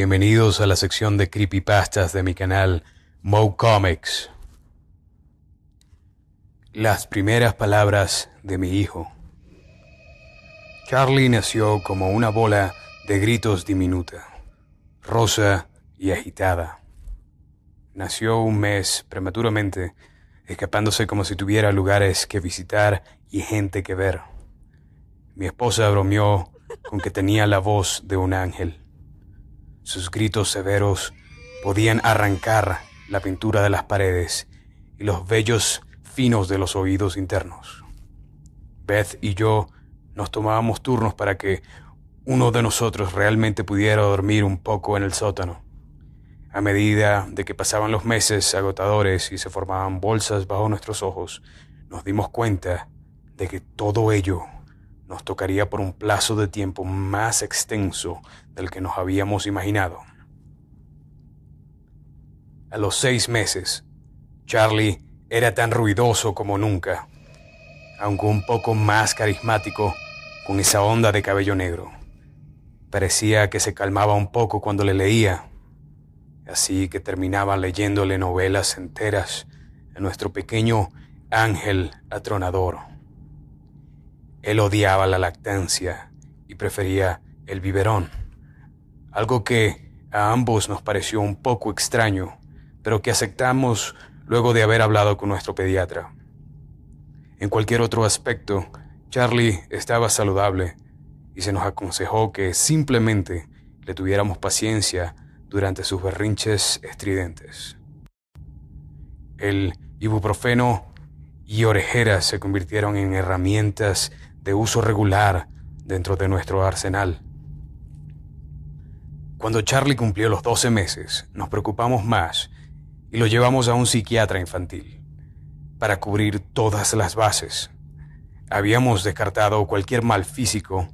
Bienvenidos a la sección de creepypastas de mi canal Mo Comics. Las primeras palabras de mi hijo. Charlie nació como una bola de gritos diminuta, rosa y agitada. Nació un mes prematuramente, escapándose como si tuviera lugares que visitar y gente que ver. Mi esposa bromeó con que tenía la voz de un ángel. Sus gritos severos podían arrancar la pintura de las paredes y los vellos finos de los oídos internos. Beth y yo nos tomábamos turnos para que uno de nosotros realmente pudiera dormir un poco en el sótano. A medida de que pasaban los meses agotadores y se formaban bolsas bajo nuestros ojos, nos dimos cuenta de que todo ello nos tocaría por un plazo de tiempo más extenso del que nos habíamos imaginado. A los seis meses, Charlie era tan ruidoso como nunca, aunque un poco más carismático con esa onda de cabello negro. Parecía que se calmaba un poco cuando le leía, así que terminaba leyéndole novelas enteras a nuestro pequeño ángel atronador. Él odiaba la lactancia y prefería el biberón, algo que a ambos nos pareció un poco extraño, pero que aceptamos luego de haber hablado con nuestro pediatra. En cualquier otro aspecto, Charlie estaba saludable y se nos aconsejó que simplemente le tuviéramos paciencia durante sus berrinches estridentes. El ibuprofeno y orejeras se convirtieron en herramientas de uso regular dentro de nuestro arsenal. Cuando Charlie cumplió los 12 meses, nos preocupamos más y lo llevamos a un psiquiatra infantil para cubrir todas las bases. Habíamos descartado cualquier mal físico,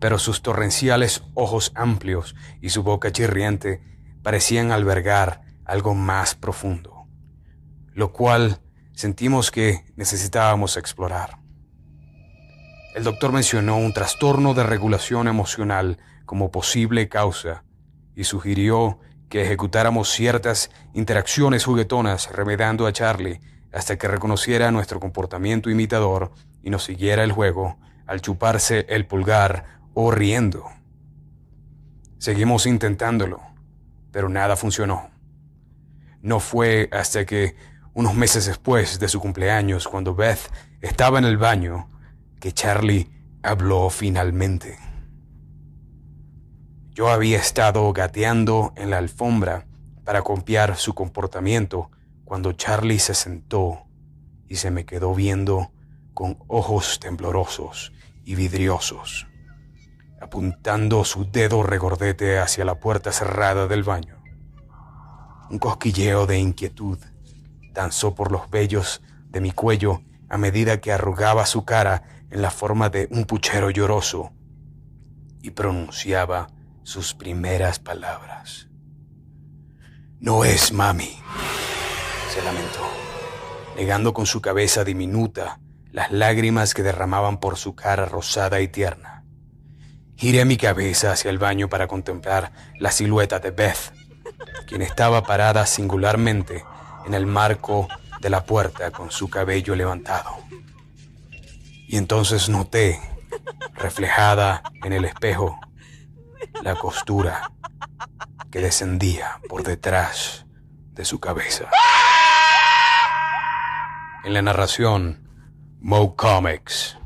pero sus torrenciales ojos amplios y su boca chirriante parecían albergar algo más profundo, lo cual sentimos que necesitábamos explorar. El doctor mencionó un trastorno de regulación emocional como posible causa y sugirió que ejecutáramos ciertas interacciones juguetonas remedando a Charlie hasta que reconociera nuestro comportamiento imitador y nos siguiera el juego al chuparse el pulgar o riendo. Seguimos intentándolo, pero nada funcionó. No fue hasta que, unos meses después de su cumpleaños, cuando Beth estaba en el baño, que Charlie habló finalmente. Yo había estado gateando en la alfombra para copiar su comportamiento cuando Charlie se sentó y se me quedó viendo con ojos temblorosos y vidriosos, apuntando su dedo regordete hacia la puerta cerrada del baño. Un cosquilleo de inquietud danzó por los vellos de mi cuello a medida que arrugaba su cara en la forma de un puchero lloroso y pronunciaba sus primeras palabras. No es mami, se lamentó, negando con su cabeza diminuta las lágrimas que derramaban por su cara rosada y tierna. Giré mi cabeza hacia el baño para contemplar la silueta de Beth, quien estaba parada singularmente en el marco de la puerta con su cabello levantado. Y entonces noté, reflejada en el espejo, la costura que descendía por detrás de su cabeza. En la narración, Mo Comics.